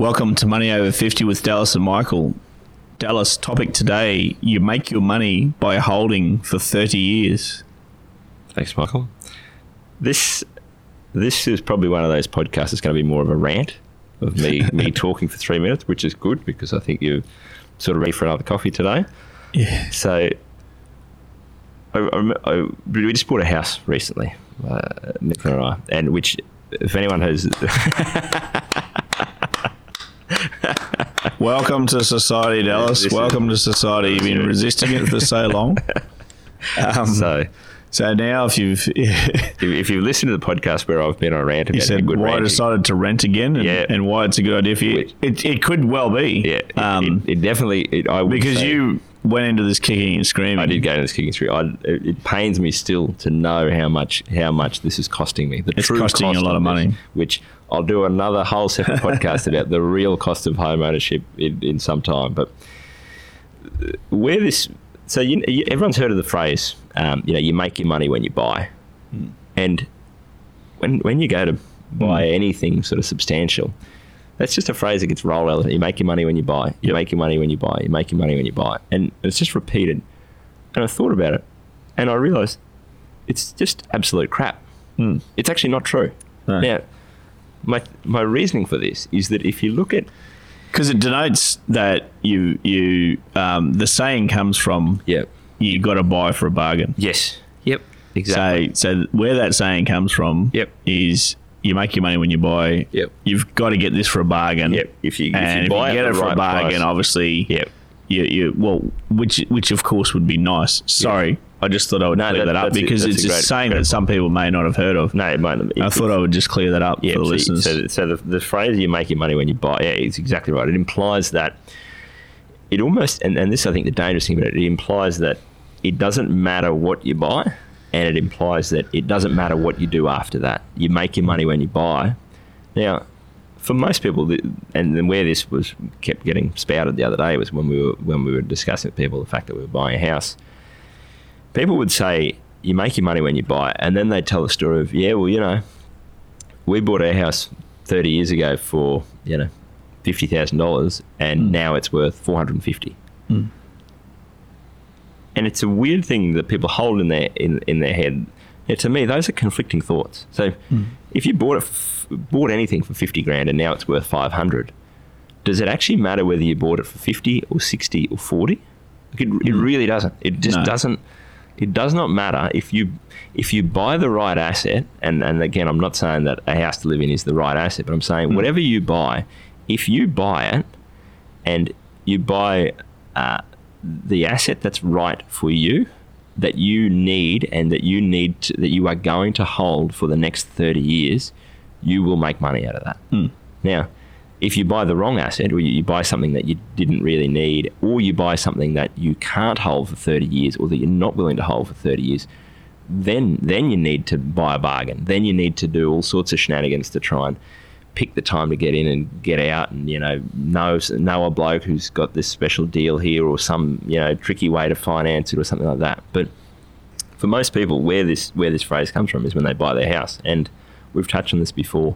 Welcome to Money Over 50 with Dallas and Michael. Dallas, topic today you make your money by holding for 30 years. Thanks, Michael. This this is probably one of those podcasts that's going to be more of a rant of me me talking for three minutes, which is good because I think you're sort of ready for another coffee today. Yeah. So I, I, I, we just bought a house recently, uh, Nick and I, and which if anyone has Welcome to society, Dallas. This is- Welcome to society. You've been resisting it for so long. Um, so. so now, if you've If, if you've listened to the podcast where I've been on a rant about said why I decided to rent again and, Yeah. and why it's a good idea for you, Which- it, it could well be. yeah, it, Um, it, it definitely. It, I would because say- you went into this kicking and screaming. I did go into this kicking street. I, it, it pains me still to know how much how much this is costing me. The It's true costing you a lot of this, money. which I'll do another whole separate podcast about the real cost of home ownership in, in some time. But uh, where this, so you, you, everyone's heard of the phrase, um, you know, you make your money when you buy, Hmm. and when when you go to buy anything sort of substantial. That's just a phrase that gets rolled out. You make your money when you buy. You Yep. make your money when you buy. You make your money when you buy. And it's just repeated. And I thought about it, and I realised it's just absolute crap. It's actually not true. No. Now, my my reasoning for this is that if you look at because it denotes that you you um, the saying comes from yeah, you got to buy for a bargain. yes, yep, exactly. So, so where that saying comes from Yep. is you make your money when you buy. Yep. You've got to get this for a bargain. Yep. If you- if and you if buy you it get it the for a bargain, price. obviously, Yep. you, you well, which which of course would be nice. Sorry, I just thought I would No, clear that- that, up because that's it's a great- saying that some people may not have heard of. no, it might not. I thought I would just clear that up Yeah, for the so, listeners. so, so the, the phrase "you make your money when you buy" yeah, it's exactly right. It implies that it almost, and, and this I think the dangerous thing about it, it implies that it doesn't matter what you buy, and it implies that it doesn't matter what you do after that. You make your money when you buy. Now, for most people, and then where this was kept getting spouted the other day was when we were when we were discussing with people the fact that we were buying a house. People would say you make your money when you buy, it, and then they'd tell the story of yeah, well, you know, we bought our house 30 years ago for you know fifty thousand dollars, and hmm. now it's worth 450. Hmm. And it's a weird thing that people hold in their in, in their head. Yeah, to me, those are conflicting thoughts. So, hmm. if you bought it, f- bought anything for 50 grand, and now it's worth 500, does it actually matter whether you bought it for 50 or 60 or 40? Like it, it really doesn't. It just No. doesn't. It does not matter if you if you buy the right asset. And and again, I'm not saying that a house to live in is the right asset, but I'm saying whatever you buy, if you buy it and you buy uh, the asset that's right for you, that you need, and that you need to, that you are going to hold for the next 30 years, you will make money out of that. Now, if you buy the wrong asset, or you, buy something that you didn't really need, or you buy something that you can't hold for 30 years, or that you're not willing to hold for 30 years, then then you need to buy a bargain. Then you need to do all sorts of shenanigans to try and pick the time to get in and get out, and you know know know a bloke who's got this special deal here, or some you know tricky way to finance it, or something like that. But for most people, where this where this phrase comes from is when they buy their house, and we've touched on this before.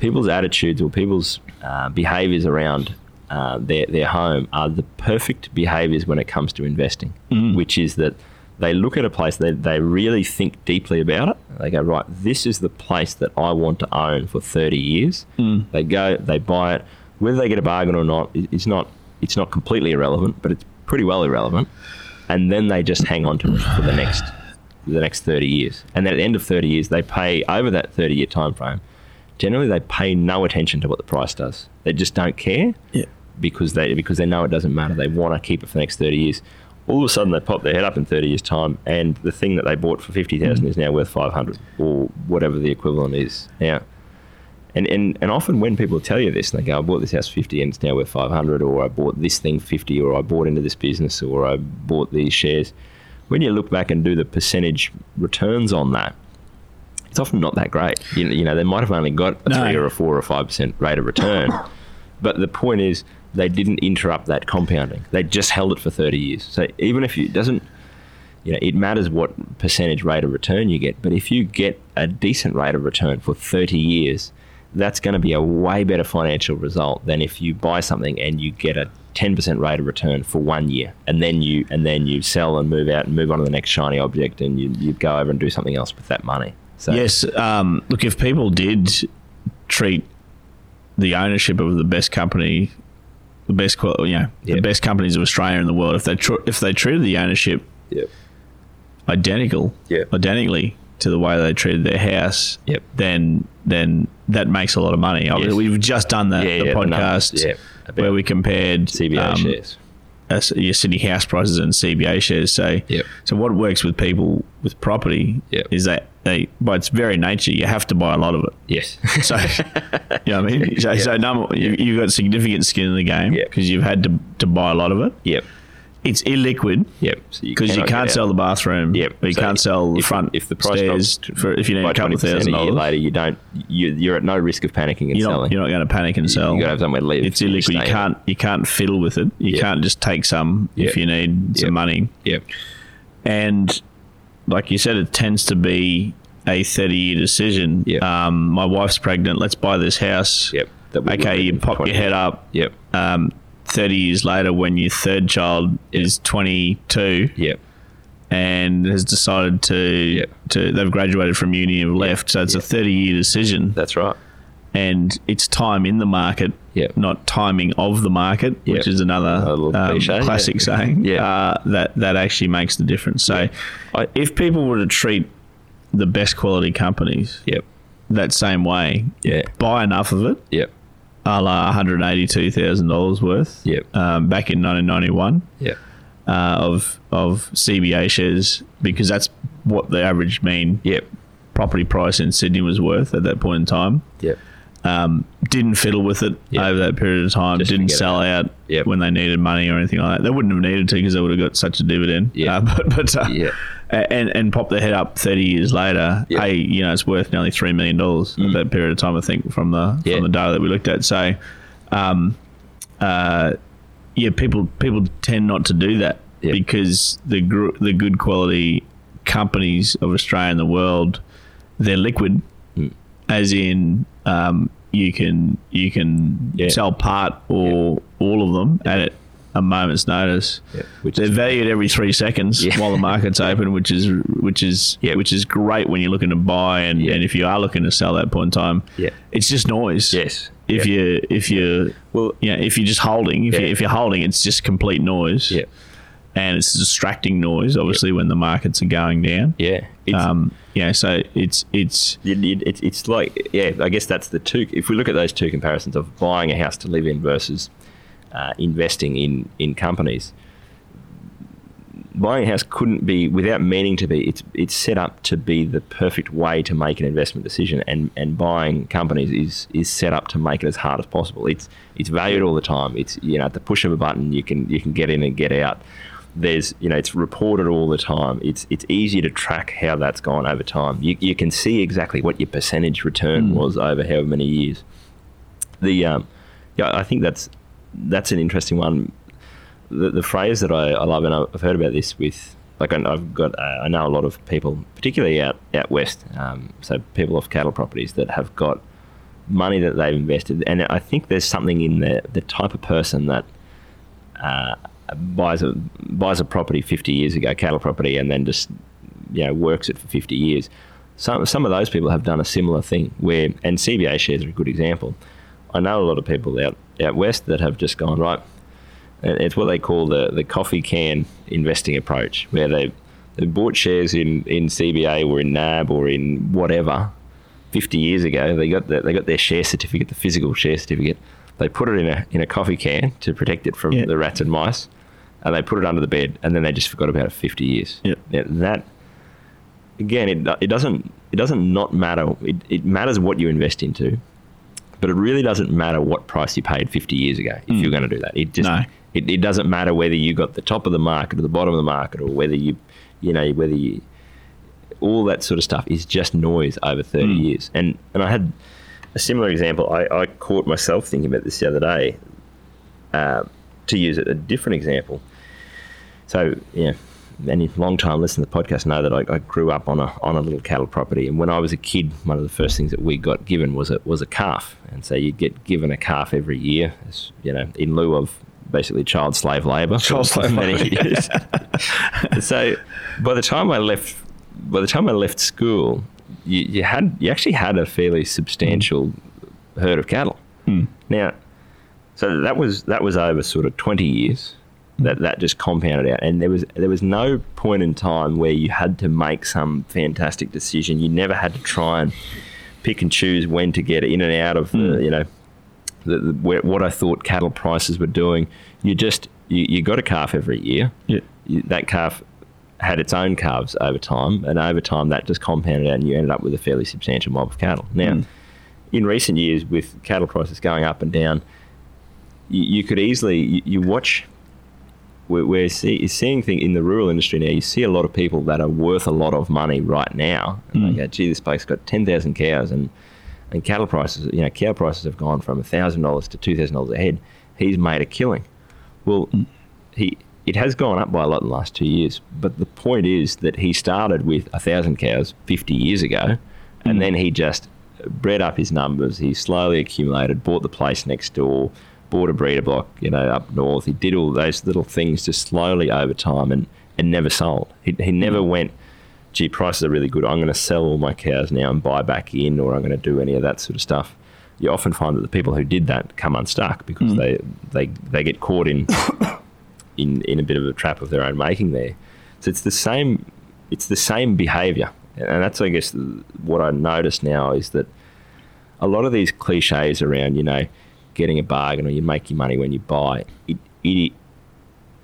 People's attitudes or people's uh, behaviours around uh, their their home are the perfect behaviours when it comes to investing, which is that they look at a place, they, they really think deeply about it. They go, right, this is the place that I want to own for 30 years. They go, they buy it. Whether they get a bargain or not, it- it's not, it's not completely irrelevant, but it's pretty well irrelevant. And then they just hang on to it for the next, the next 30 years. And then at the end of 30 years, they pay over that 30 year time frame. Generally, they pay no attention to what the price does. They just don't care yeah. because they because they know it doesn't matter. They want to keep it for the next thirty years. All of a sudden, they pop their head up in thirty years' time, and the thing that they bought for fifty thousand is now worth five hundred or whatever the equivalent is. Now, And, and and often when people tell you this, and they go, "I bought this house fifty and it's now worth five hundred, or I bought this thing fifty, or I bought into this business, or I bought these shares," when you look back and do the percentage returns on that, it's often not that great. You, you know, they might have only got a No. three or a four or five percent rate of return, but the point is they didn't interrupt that compounding. They just held it for thirty years. So even if you it doesn't, you know, it matters what percentage rate of return you get. But if you get a decent rate of return for thirty years, that's going to be a way better financial result than if you buy something and you get a 10% rate of return for one year and then you and then you sell and move out and move on to the next shiny object and you, you go over and do something else with that money so Yes. Um, look, if people did treat the ownership of the best company, the best, you know, Yeah. the best companies of Australia and the world, if they tr- if they treated the ownership Yep. identical, Yeah. identically to the way they treated their house, Yep. then then that makes a lot of money. Obviously, We've just done that Yeah, the yeah, podcast yeah, where we compared CBA um, shares uh, your city house prices and CBA shares. So, Yep. so what works with people with property Yep. is that they, by its very nature, you have to buy a lot of it. yes So, you know what I mean? So, so number, you, you've got significant skin in the game Yep. because you've had to, to buy a lot of it. yep It's illiquid yep So because you can't sell the bathroom. Yep. You So can't sell the front if the price stairs drops for if you need a couple of 20% a thousand dollars. later you don't you, you're at no risk of panicking and You're selling not, you're not going to panic and sell. you got to have somewhere to live it's illiquid. You can't you can't fiddle with it. You Yep. can't just take some Yep. if you need some Yep. money. yep and like you said, it tends to be a 30 year decision. Yep. Um, my wife's pregnant. Let's buy this house. yep That we Okay, you pop 20 your head up. yep Um, 30 years later, when your third child is 22 yep and has decided to, Yep. to they've graduated from uni and left. So it's a 30 year decision. that's right and it's time in the market, Yep. not timing of the market, which is another um, cliche, classic yeah. saying. Yeah. Uh, that that actually makes the difference. So, I- if people were to treat the best quality companies yep that same way, yeah buy enough of it, yep a la one hundred eighty-two thousand dollars worth, Yep. um, back in nineteen ninety-one. yep Uh, of of CBA shares because that's what the average mean yep property price in Sydney was worth at that point in time yep um, didn't fiddle with it Yeah. over that period of time. Just didn't sell out Yep. when they needed money or anything like that. They wouldn't have needed to because they would have got such a dividend. Yeah. Uh, but but uh, Yeah. and and pop their head up thirty years later. Hey, you know it's worth nearly three million dollars at that period of time. I think from the from the data that we looked at. So, um, uh, yeah, people people tend not to do that Yep. because the gr- the good quality companies of Australia and the world, they're liquid Mm. as in um, you can you can Yeah. sell part or all of them at a moment's notice. Which They're is valued every three seconds Yeah. while the market's open, which is which is Yep. which is great when you're looking to buy and, Yeah. and if you are looking to sell at that point in time. Yeah. It's just noise. yes If yeah. you if you Well- yeah if you're just holding if Yeah. you if you're holding it's just complete noise. yeah And it's distracting noise, obviously, when the markets are going down. yeah it's Yeah, so it's it's it's, it's like yeah i guess that's the two if we look at those two comparisons of buying a house to live in versus uh, investing in in companies buying a house couldn't be without meaning to be it's it's set up to be the perfect way to make an investment decision and and buying companies is is set up to make it as hard as possible. It's it's valued all the time. It's you know at the push of a button you can you can get in and get out there's you know it's reported all the time. It's it's easy to track how that's gone over time. You, you can see exactly what your percentage return was over however many years. The um, yeah i think that's that's an interesting one. The, the phrase that I, I love, and I've heard about this with, like, I- I've got, uh, I know a lot of people, particularly out out west, um, so people off cattle properties that have got money that they've invested, and I think there's something in the the type of person that uh, buys a buys a property 50 years ago, cattle property, and then just you know works it for 50 years. Some some of those people have done a similar thing where, and CBA shares are a good example. I know a lot of people out out west that have just gone right. It's what they call the, the coffee can investing approach, where they they bought shares in, in CBA or in NAB or in whatever 50 years ago. They got the, they got their share certificate, the physical share certificate. They put it in a in a coffee can to protect it from Yeah. the rats and mice, and they put it under the bed, and then they just forgot about it 50 years. Yep. Yeah, that again, it, it doesn't it doesn't not matter. It, it matters what you invest into, But it really doesn't matter what price you paid 50 years ago if you're going to do that. It just No. it, it doesn't matter whether you got the top of the market or the bottom of the market or whether you you know whether you all that sort of stuff is just noise over 30 years. And and I had a similar example. I, I caught myself thinking about this the other day. Uh, to use a, a different example. So yeah, any long time listener to the podcast know that I, I grew up on a on a little cattle property, and when I was a kid, one of the first things that we got given was a was a calf, and so you get given a calf every year, as, you know, in lieu of basically child slave labour. for Child slave many labour, years. so by the time I left, by the time I left school, you, you had you actually had a fairly substantial herd of cattle. Hmm. Now, so that was that was over sort of twenty years. That that just compounded out, and there was there was no point in time where you had to make some fantastic decision. You never had to try and pick and choose when to get in and out of the hmm. you know the, the, where, what I thought cattle prices were doing. You just you, you got a calf every year. Yeah. You, that calf had its own calves over time, and over time that just compounded out, and you ended up with a fairly substantial mob of cattle. Now, hmm. in recent years, with cattle prices going up and down, you, you could easily you, you watch. We're, we're see, seeing thing in the rural industry now. You see a lot of people that are worth a lot of money right now, and they hmm. go, "Gee, this place got ten thousand cows," and and cattle prices, you know, cow prices have gone from thousand dollars to two thousand dollars a head. He's made a killing. Well, hmm. he it has gone up by a lot in the last two years. But the point is that he started with a thousand cows fifty years ago, and hmm. then he just bred up his numbers. He slowly accumulated, bought the place next door, bought a breeder block, you know, up north. He did all those little things just slowly over time, and and never sold. He he never mm. went. Gee, prices are really good. I'm going to sell all my cows now and buy back in, or I'm going to do any of that sort of stuff. You often find that the people who did that come unstuck because mm. they, they they get caught in in in a bit of a trap of their own making there. So it's the same it's the same behaviour, and that's I guess what I notice now is that a lot of these cliches around you know getting a bargain or you make your money when you buy it. it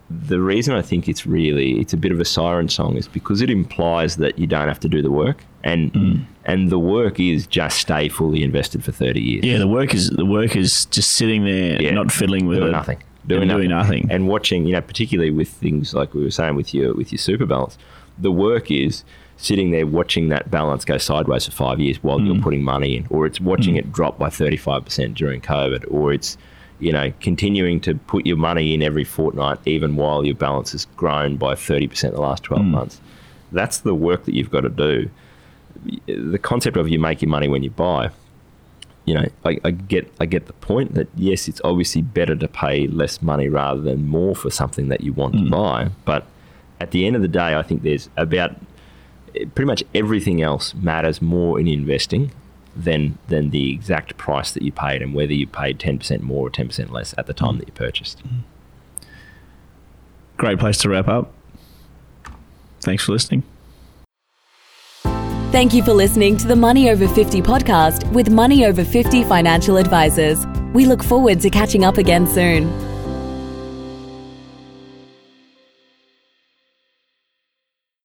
the reason I think it's really it's a bit of a siren song is because it implies that you don't have to do the work, and hmm. and the work is just stay fully invested for thirty years. Yeah, the work is the work is just sitting there, Yeah. not fiddling with doing it, nothing, and doing nothing. and watching. You know, particularly with things like we were saying with your with your super balance, the work is sitting there watching that balance go sideways for five years while Mm. you're putting money in, or it's watching it drop by thirty five percent during COVID, or it's you know continuing to put your money in every fortnight even while your balance has grown by thirty percent in the last twelve Mm. months. That's the work that you've got to do. The concept of you make your money when you buy you know, I, I get I get the point that yes, it's obviously better to pay less money rather than more for something that you want to buy. But at the end of the day, I think there's about pretty much everything else matters more in investing than than the exact price that you paid and whether you paid ten percent more or ten percent less at the time mm. that you purchased. Mm. Great place to wrap up. Thanks for listening. Thank you for listening to the Money Over 50 podcast with Money Over 50 financial advisors. We look forward to catching up again soon.